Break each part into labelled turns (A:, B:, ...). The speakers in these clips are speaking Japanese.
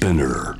A: Spinner.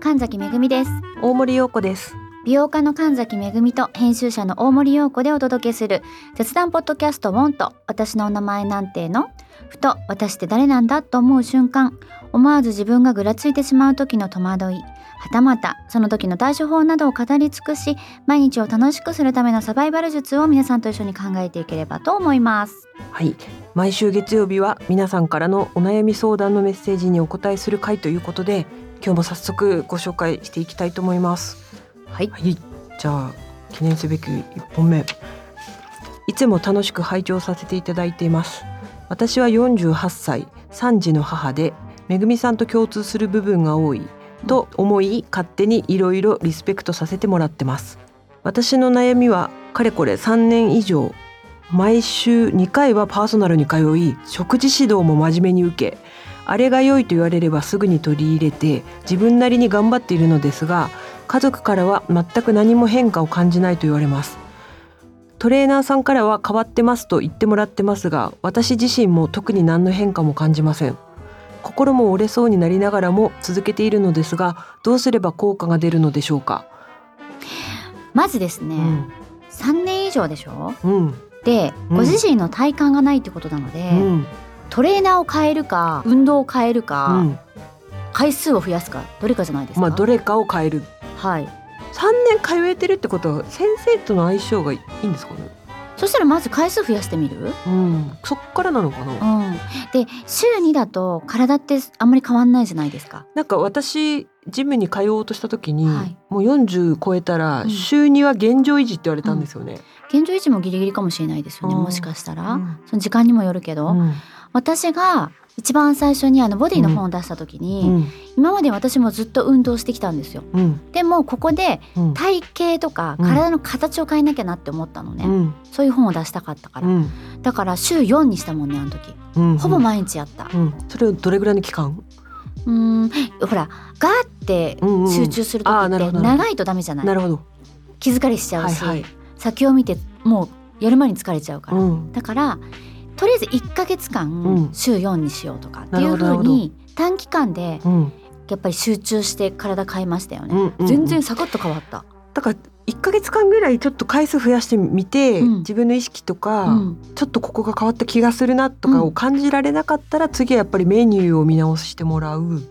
B: 神崎めぐみです。
C: 大森洋子です。
B: 美容家の神崎めぐみと編集者の大森洋子でお届けする雑談ポッドキャストウォンと私のお名前なんての？ふと私って誰なんだ？と思う瞬間。思わず自分がぐらついてしまう時の戸惑いはたまたその時の対処法などを語り尽くし毎日を楽しくするためのサバイバル術を皆さんと一緒に考えていければと思います
C: はい。毎週月曜日は皆さんからのお悩み相談のメッセージにお答えする回ということで、今日も早速ご紹介していきたいと思います。
B: はい
C: はい。じゃあ記念すべき一本目。いつも楽しく拝聴させていただいています。私は48歳、3児の母で、めぐみさんと共通する部分が多いと思い、勝手にいろいろリスペクトさせてもらってます。私の悩みはかれこれ3年以上毎週2回はパーソナルに通い食事指導も真面目に受けあれが良いと言われればすぐに取り入れて自分なりに頑張っているのですが家族からは全く何も変化を感じないと言われますトレーナーさんからは変わってますと言ってもらってますが私自身も特に何の変化も感じません心も折れそうになりながらも続けているのですがどうすれば効果が出るのでしょうか？
B: まずですね、
C: うん。
B: 3年以上でしょ？
C: うん。
B: で、
C: うん。
B: ご自身の体感がないってことなので、
C: うん。
B: トレーナーを変えるか運動を変えるか、
C: うん。
B: 回数を増やすかどれかじゃないですか、
C: まあどれかを変える。
B: はい。
C: 3年通えてるってことは先生との相性がいいんですかね？
B: そしたらまず回数増やしてみる？
C: うん。そっからなのかな、
B: うん。で週2だと体ってあんまり変わんないじゃないですか。
C: なんか私ジムに通おうとした時に、
B: はい。
C: もう40超えたら
B: うん。
C: 週2は現状維持って言われたんですよね、
B: 現状維持もギリギリかもしれないですよね。
C: うん。
B: もしかしたら、
C: うん。
B: その時間にもよるけど、
C: うん。
B: 私が一番最初にあのボディの本を出した時に、
C: うん。
B: 今まで私もずっと運動してきたんですよ。
C: うん。
B: でもここで
C: うん。
B: 体型とか
C: うん。
B: 体の形を変えなきゃなって思ったのね、
C: うん。
B: そういう本を出したかったから、
C: うん。
B: だから週4にしたもんねあの時。
C: うん。
B: ほぼ毎日やった、
C: うん。それをどれぐらいの期間？
B: うーん。ほらガーって
C: うんうん
B: 集中する時って長いとダメじゃない、
C: なるほど。
B: 気疲れしちゃうし、
C: はいはい。
B: 先を見てもうやる前に疲れちゃうから、
C: うん。
B: だからとりあえず1ヶ月間
C: うん。
B: 週4にしようとかっていう
C: なるほど。
B: 風に短期間で
C: うん。
B: やっぱり集中して体変えましたよね、
C: うんうん
B: 全然サクッと変わった、
C: だから1ヶ月間ぐらいちょっと回数増やしてみて、
B: うん。
C: 自分の意識とか、
B: うん。
C: ちょっとここが変わった気がするなとかを感じられなかったら、次はやっぱりメニューを見直してもらう。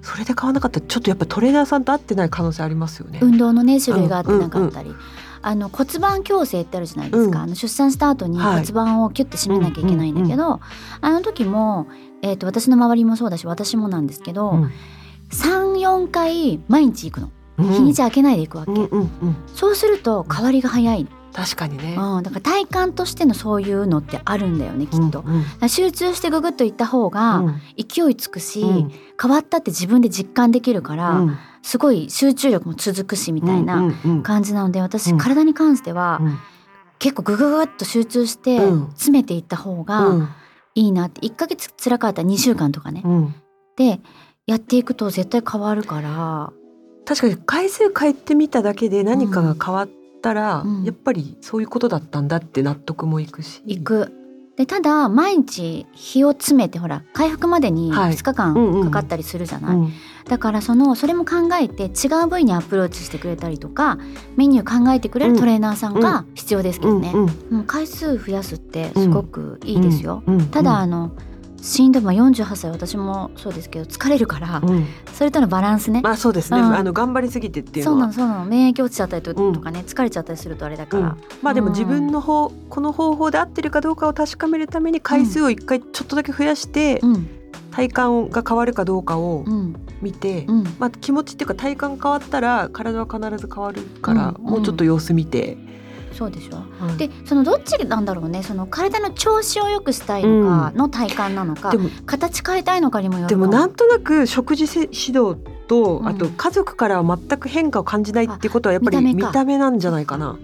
C: それで変わらなかったらちょっとやっぱトレーナーさんと合ってない可能性ありますよね。
B: 運動のね種類があってなかったり、あの骨盤矯正ってあるじゃないですか、
C: うん。
B: あの出産した後に
C: はい。
B: 骨盤をキュッて締めなきゃいけないんだけど、あの時も、えー、と私の周りもそうだし私もなんですけど、
C: うん。
B: 34回毎日行くの。
C: うん。
B: 日にち開けないで行くわけ、
C: うんうんうん、
B: そうすると変わりが早い
C: 確かにね。
B: の、うん、だから体感としてのそういうのってあるんだよねきっと、
C: うんうん。
B: 集中してググッといった方が
C: うん。
B: 勢いつくし、
C: うん。
B: 変わったって自分で実感できるから、
C: うん。
B: すごい集中力も続くしみたいな、感じなので私、
C: うん。
B: 体に関しては、
C: うん。
B: 結構グググッと集中して
C: うん。
B: 詰めていった方
C: う
B: が
C: ん。
B: いいなって。1ヶ月辛かったら2週間とかね、
C: うん。
B: でやっていくと絶対変わるから。
C: 確かに回数変えてみただけで何かが変わったら、
B: うん。
C: やっぱりそういうことだったんだって納得もいくし。
B: いく。でただ毎日日を詰めてほら回復までに
C: はい。
B: 2日
C: うんうん。
B: 間かかったりするじゃない、
C: うん。
B: だからそのそれも考えて違う部位にアプローチしてくれたりとかメニュー考えてくれるトレーナーさんが必要ですけどね、
C: うん
B: もう回数増やすってすごくいいですよ、
C: うんうん
B: ただあのしんどい、まあ、48歳私もそうですけど疲れるから、
C: うん。
B: それとのバランスね、
C: まあそうですね、
B: うん。
C: あの頑張りすぎてっていう
B: そうなのそうなの免疫落ちちゃったりと,、
C: うん。
B: とかね疲れちゃったりするとあれだから。
C: うん、まあでも自分の方、この方法で合ってるかどうかを確かめるために回数を一回ちょっとだけ増やして、
B: うん。
C: 体感が変わるかどうかを
B: うん。
C: 見て、
B: うん。
C: まあ気持ちっていうか体感変わったら体は必ず変わるから、
B: うん。
C: もうちょっと様子見て、
B: そうでしょ？
C: うん。
B: でそのどっちなんだろうね？その体の調子を良くしたいのかの体感なのか、
C: でも
B: 形変えたいのかにもよる
C: でも
B: か
C: なんとなく食事せ指導と、
B: うん。
C: あと家族からは全く変化を感じないっていうことはやっぱり見
B: た目
C: なんじゃないかな。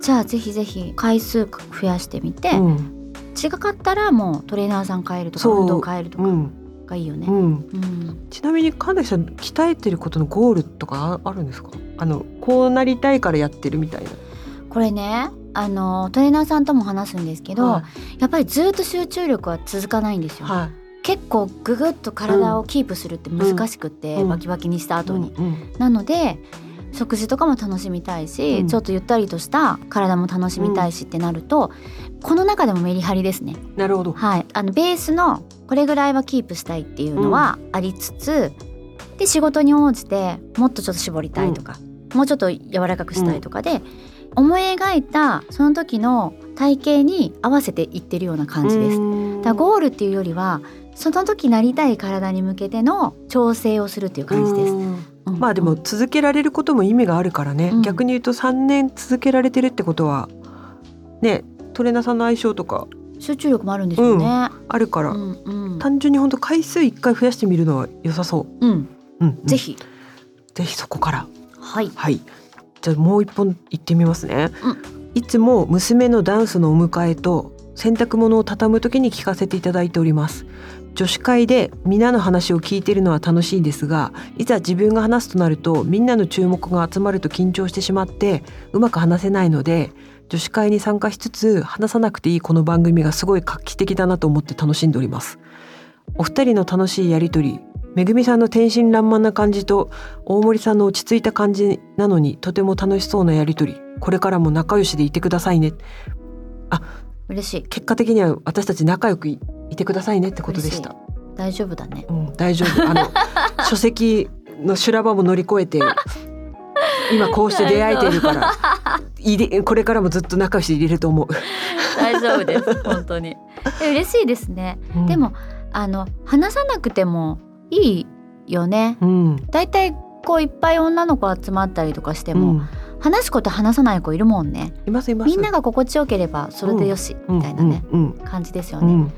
B: じゃあぜひぜひ回数増やしてみて、
C: うん。
B: 違かったらもうトレーナーさん変えるとか運動変えるとか
C: うん。
B: がいいよね。
C: うん、
B: うん。
C: ちなみに神崎さん鍛えてることのゴールとかああるんですか？あのこうなりたいからやってるみたいな。
B: これねあのトレーナーさんとも話すんですけど、
C: は
B: やっぱりずっと集中力は続かないんですよ。
C: は
B: 結構ググッと体をキープするって難しくって、
C: うん
B: バキバキにした
C: い。
B: 後に。
C: うん
B: なので食事とかも楽しみたいし、
C: うん
B: ちょっとゆったりとした体も楽しみたいしってなると、この中でもメリハリですね。
C: なるほど。
B: はい、あのベースのこれぐらいはキープしたいっていうのはありつつ、で仕事に応じてもっとちょっと絞りたいとか、もうちょっと柔らかくしたいとかで、思い描いたその時の体型に合わせていってるような感じです。
C: す
B: だゴールっていうよりはその時なりたい体に向けての調整をするっていう感じです。うん。
C: まあでも続けられることも意味があるからね、
B: うん。
C: 逆に言うと3年続けられてるってことはねトレーナーさんの相性とか
B: 集中力もあるんでしょうね。
C: あるから、
B: うんうん。
C: 単純に本当回数1回増やしてみるのは良さそう。
B: うん、
C: うんうん。
B: ぜひ。
C: ぜひそこから。
B: はい。
C: はいじゃあもう一本行ってみますね、
B: うん。
C: いつも娘のダンスのお迎えと洗濯物を畳む時に聞かせていただいております。女子会で皆の話を聞いているのは楽しいですがいざ自分が話すとなるとみんなの注目が集まると緊張してしまってうまく話せないので女子会に参加しつつ話さなくていいこの番組がすごい画期的だなと思って楽しんでおります。お二人の楽しいやりとりめぐみさんの天真爛漫な感じと大森さんの落ち着いた感じなのにとても楽しそうなやりとり。これからも仲良しでいてくださいね。
B: 嬉しい。
C: 結果的には私たち仲良くいいてくださいねってことでした、
B: 大丈夫だね。
C: うん、大丈夫。あの 書籍の修羅場も乗り越えて今こうして出会えているから いでこれからもずっと仲良しでいれると思う、
B: 大丈夫です本当に。え嬉しいですね。
C: うん。
B: でもあの話さなくてもいいよね。
C: うん。
B: だいたいこういっぱい女の子集まったりとかしても、
C: うん。
B: 話すこと話さない子いるもんね。
C: いますいます。
B: みんなが心地よければそれでよし、みたいなね、
C: うん
B: 感じですよね。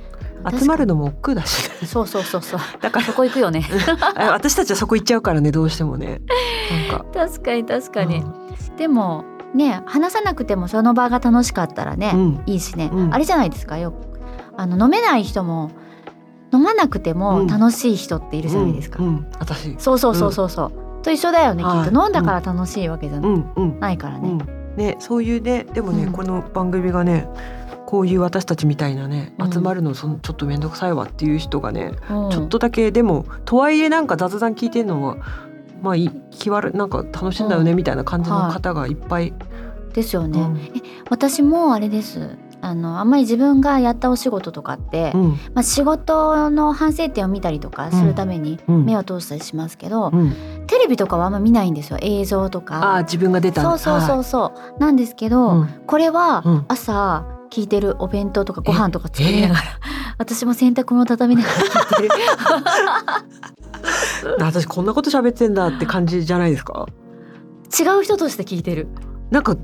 C: 集まるのも億劫だし
B: そうそうそうそう。
C: だから
B: そこ行くよね。
C: あ私たちはそこ行っちゃうからねどうしてもね。なんか。
B: 確かに確かに。
C: うん。
B: でもね話さなくてもその場が楽しかったらね、
C: うん。
B: いいしね、
C: うん。
B: あれじゃないですかよあの飲めない人も飲まなくても
C: うん。
B: 楽しい人っているじゃないですか、
C: うん。うん。私。
B: そうそうそうそうそう、と一緒だよね、
C: はい。
B: きっと。飲んだから楽しいわけじゃ
C: うん。うん。
B: ないからね、
C: うん、ねそういうねでもね、
B: うん。
C: この番組がねこういう私たちみたいなね
B: うん。
C: 集まるのそのちょっと面倒くさいわっていう人がね、
B: うん。
C: ちょっとだけでもとはいえなんか雑談聞いてるのはまあいい気悪なんか楽しいんだよねみたいな感じの方がいっぱい、
B: ですよね、
C: うん。
B: え私もあれですあのあんまり自分がやったお仕事とかって、
C: うん。
B: まあ、仕事の反省点を見たりとかするために
C: うん。
B: 目を通したりしますけど、
C: うん、
B: テレビとかはあんま見ないんですよ映像とか。
C: ああ自分が出た
B: そうそうそうそう、なんですけど、
C: うん。
B: これは
C: うん。
B: 朝聞いてるお弁当とかご飯とか作りながら、私も洗濯物畳みながら聞いてる。
C: は い私こんなこと喋ってんだって感じじゃないですか？
B: 違う人として聞いてる、
C: なんか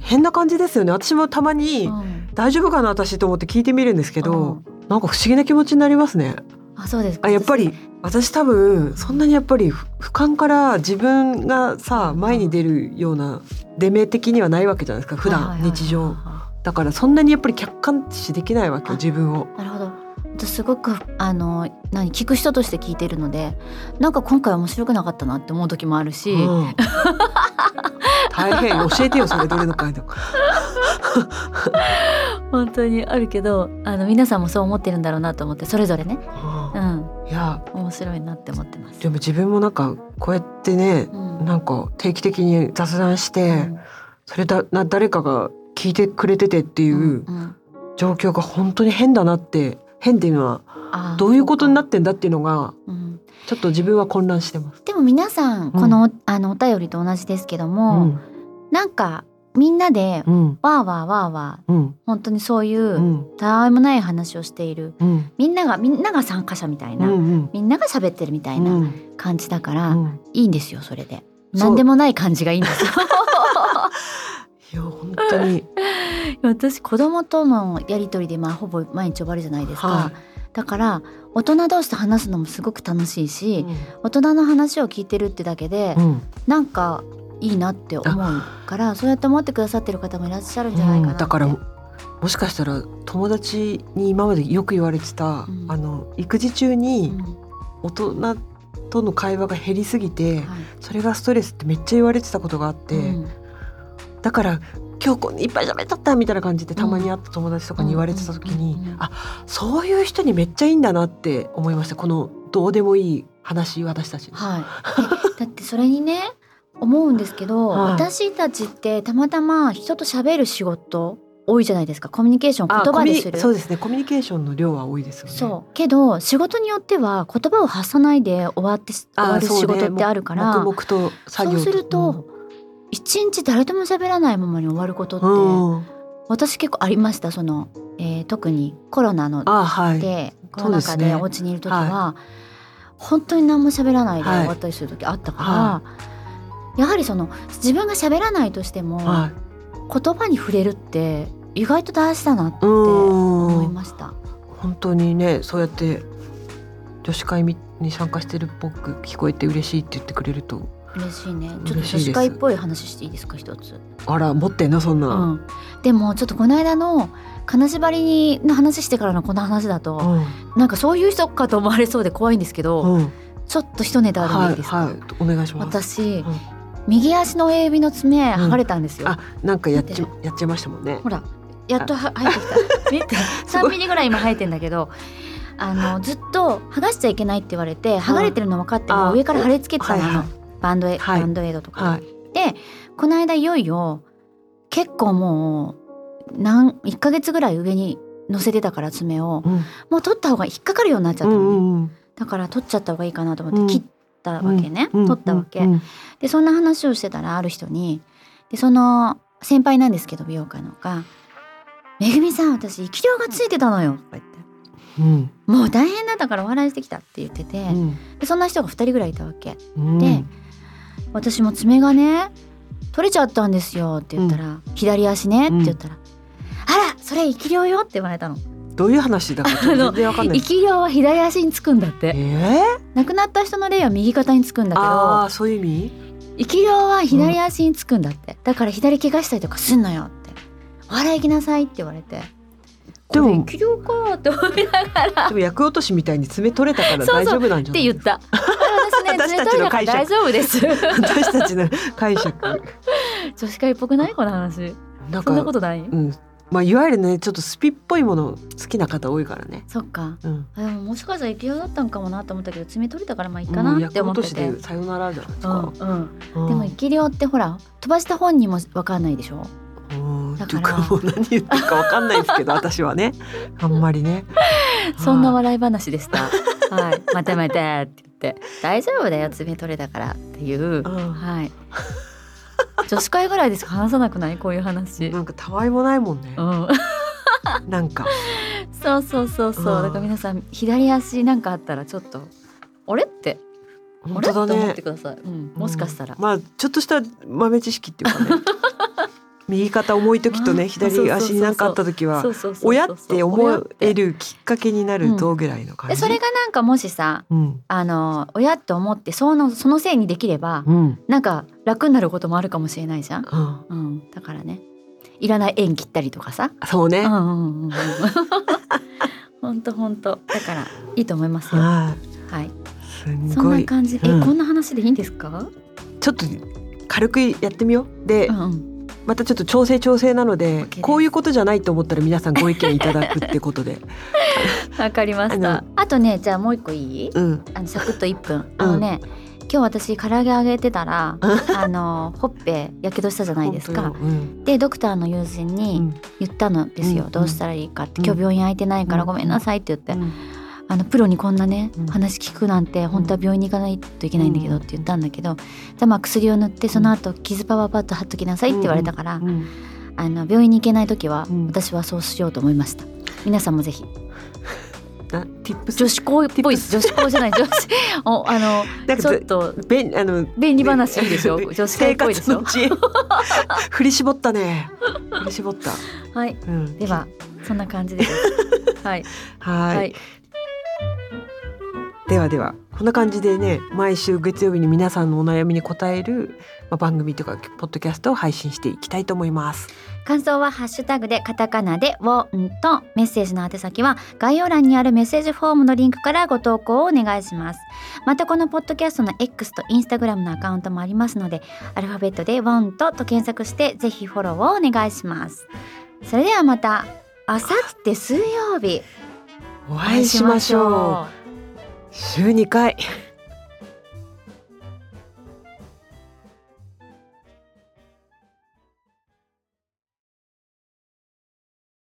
C: 変な感じですよね。私もたまに、
B: うん
C: 大丈夫かな私と思って聞いてみるんですけど、
B: うん。
C: なんか不思議な気持ちになりますね。
B: あそうですか。
C: あやっぱり私多分そんなにやっぱりふ俯瞰から自分がさ前に出るような出目的にはないわけじゃないですか普段日常。だからそんなにやっぱり客観視できないわけ自分を。
B: なるほど。私すごくあの何聞く人として聞いてるのでなんか今回面白くなかったなって思う時もあるし、
C: うん。大変教えてよそれどれの回。
B: 本当にあるけどあの皆さんもそう思ってるんだろうなと思ってそれぞれね、うん、
C: いや。
B: 面白いなって思ってます。
C: でも自分もなんかこうやってね
B: うん。
C: なんか定期的に雑談して、
B: うん。
C: それだな誰かが聞いてくれててっていう
B: うん。
C: 状況が本当に変だなって変っていうのはどういうことにな
B: そ
C: ってんだっていうのがちょっと自分は混乱してます。
B: でも皆さんこの,、あのお便りと同じですけど
C: う
B: も、
C: ん。
B: なんかみんなで
C: うん。
B: わーわーわーわー
C: うん。
B: 本当にそういうう、
C: ん。
B: たわいもない話をしている
C: うん。
B: みんながみんなが参加者みたいな、
C: うん
B: みんなが喋ってるみたいな
C: うん。
B: 感じだから、
C: うん。
B: いいんですよそれで。何でもない感じがいいんですよ。
C: いや本当に。
B: 私子供とのやり取りでまあほぼ毎日終わりじゃないですか、
C: は
B: だから大人同士と話すのもすごく楽しいし、大人の話を聞いてるってだけで、
C: うん。
B: なんかいいなって思うからそうやって思ってくださってる方もいらっしゃるんじゃないかな
C: うんだからもしかしたら友達に今までよく言われてた、
B: うん。
C: あの育児中
B: う
C: に
B: ん。
C: 大人との会話が減りすぎて、
B: はい。
C: それがストレスってめっちゃ言われてたことがあって、
B: うん
C: だから今日こういっぱい喋っちゃったみたいな感じでたまに会った友達とかに言われてた時に、
B: うんうんうんうん
C: あそういう人にめっちゃいいんだなって思いましたこのどうでもいい話私たちに。
B: はい。えだってそれにね 思うんですけど、
C: はい
B: 私たちってたまたま人と喋る仕事多いじゃないですか。コミュニケーション言葉でする。
C: ニそうですねコミュニケーションの量は多いですよね。
B: そうけど仕事によっては言葉を発さないで終わって終わる仕事ってあるから、
C: 黙々と作業
B: そうすると一、日誰とも喋らないままに終わることって、私結構ありました。その、えー特にコロナの
C: あはい。
B: でコロナ禍
C: で
B: お家にいる時は、本当に何も喋らないで
C: はい。
B: 終わったりする時あったから、
C: は
B: やはりその自分が喋らないとしても、
C: はい。
B: 言葉に触れるって意外と大事だなって
C: うん。
B: 思いました。
C: 本当にねそうやって女子会に参加してるっぽく聞こえて嬉しいって言ってくれると
B: 嬉しいね。ちょっと女子会っぽい話していいですか一つ。
C: あら持ってんのそんな。
B: うん。でもちょっとこの間の金縛りの話してからのこの話だと、
C: うん
B: なんかそういう人かと思われそうで怖いんですけど、
C: うん
B: ちょっと一ネタあるんで
C: はいい
B: い。
C: はいお願いします。
B: 私、
C: うん
B: 右足の親指の爪剥がれたんですよ。
C: あなんかやっち
B: 見
C: やっちゃいましたもんね。
B: ほらやっとは生えてきた見て 3ミリぐらい今生えてんだけどあのずっと剥がしちゃいけないって言われて剥がれてるの分かって
C: あ
B: も上から貼り付けてたの,、
C: はいはい
B: バンドエ、
C: はい。
B: バンドエイドとか、
C: はい。
B: でこの間いよいよ結構もう何1ヶ月ぐらい上に乗せてたから爪を
C: うん。
B: もう取った方が引っかかるようになっちゃっ
C: う
B: たのね、
C: んうん
B: だから取っちゃった方がいいかなと思っ
C: うん。
B: て切ったわけね、
C: うん。
B: 取ったわけ、
C: うん。うん
B: でそんな話をしてたらある人にでその先輩なんですけど美容家のが「めぐみさん私生き量がついてたのよ」とか言って。
C: うん「
B: もう大変だったからお笑いしてきた」って言ってて、
C: うん。
B: でそんな人が2人ぐらいいたわけ。
C: うん。
B: で私も爪がね取れちゃったんですよって言ったら「左足ね」って言ったら「あらそれ生き量よ」って言われたの。
C: どういう話だか全然わかんない。
B: 生。き量は左足につくんだっ
C: え
B: て
C: ー、
B: 亡くなった人の霊は右肩につくんだけ
C: あ
B: ど
C: あそういう意味？
B: 生き量は左足につくんだって、だから左怪我したりとかすんのよって「お笑い行きなさい」って言われて。
C: でも
B: 生き量かーって思いながら。
C: でも薬落としみたいに爪取れたから大丈夫なんじゃない？
B: って言った 私
C: たちの解釈。
B: 大丈夫です。
C: 私たちの解釈。
B: 女子会っぽくないこの話。
C: なん
B: そんなこ
C: か
B: とない？
C: うん。まあいわゆるねちょっとスピっぽいもの好きな方多いからね。
B: そっか。
C: うん。
B: あでももしかしたら生き量だったんかもなと思ったけど爪取れたからまあいいか
C: うん
B: なって思ってて、
C: でさよならじゃないです
B: うん
C: か。
B: うん、
C: うん。
B: でも生き量ってほら飛ばした本人もわかんないでしょ。
C: うん。
B: だから。
C: もう何言ってるかわかんないですけど 私はね。あんまりね。
B: そんな
C: は
B: 笑い話でした。はい、またまたって。言って、大丈夫だよ、爪取れたからっていう。
C: うん
B: はい。女子会ぐらいでしか話さなくない、こういう話。
C: いなんかたわいもないもんね
B: う。ん、
C: なんか
B: そうそうそうそう、
C: うん
B: だから皆さん、左足なんかあったら、ちょっと。あれって、あ
C: 本
B: れって思っ
C: 当だね
B: て。ください。うん、もしかしたら。
C: まあちょっとした豆知識っていうかね。右肩重い時とね
B: あ
C: 左足になんかあった時は親って思えるきっかけになるとぐらいの感じ？
B: でそれがなんかもしさ
C: うん
B: あの親って思ってそのそのせいにできれば
C: うん
B: なんか楽になることもあるかもしれないじゃん、
C: うん
B: うん、だからねいらない縁切ったりとかさ
C: そうね。
B: うんうんうんうん。本当本当だからいいと思いますよ。
C: は
B: はい。そん
C: ご
B: ない感じ。え、
C: うん
B: こんな話でいいんですか？
C: ちょっと軽くやってみよう。で
B: うんうん。
C: またちょっと調整調整なのでこういうことじゃないと思ったら皆さんご意見いただくってことで。
B: わかりまし
C: あ
B: た
C: の。
B: あとね、じゃあもう一個いい？
C: うん
B: あのサクッと一分。あのね、今日私唐揚げ揚げてたら、あのほっぺやけどしたじゃないですか
C: うん
B: でドクターの友人
C: う
B: に
C: ん
B: 言ったのですよ。
C: うん
B: どうしたらいいかって。
C: うん
B: 今日病院空いてないから
C: うん
B: ごめんなさいって言って。
C: うん
B: あのプロにこんなね、
C: うん。
B: 話聞くなんて本当は病院に行かないといけないんだけどって言ったんだけど、じゃあまあ薬を塗ってその後傷パワーパッド貼っときなさいって言われたから、
C: うん
B: あの病院に行けない時は
C: うん。
B: 私はそうしようと思いました。皆さんもぜひ。女子校っぽいです女子校じゃない女子 おあのちょっと
C: べんあの
B: 便利話いいでしょ？女子会っぽいでしょ？
C: 振り絞ったね。振り絞った、
B: はい。
C: うん、
B: ではそんな感じです。はい。
C: はい。
B: はい
C: ではではこんな感じでね毎週月曜日に皆さんのお悩みに答える、まあ、番組とかポッドキャストを配信していきたいと思います。
B: 感想はハッシュタグでカタカナでウォンとメッセージの宛先は概要欄にあるメッセージフォームのリンクからご投稿をお願いしますまたこのポッドキャストの X と Instagram のアカウントもありますのでアルファベットでウォンとと検索してぜひフォローをお願いしますそれではまたあさって水曜日
C: お会いしましょう。週2回。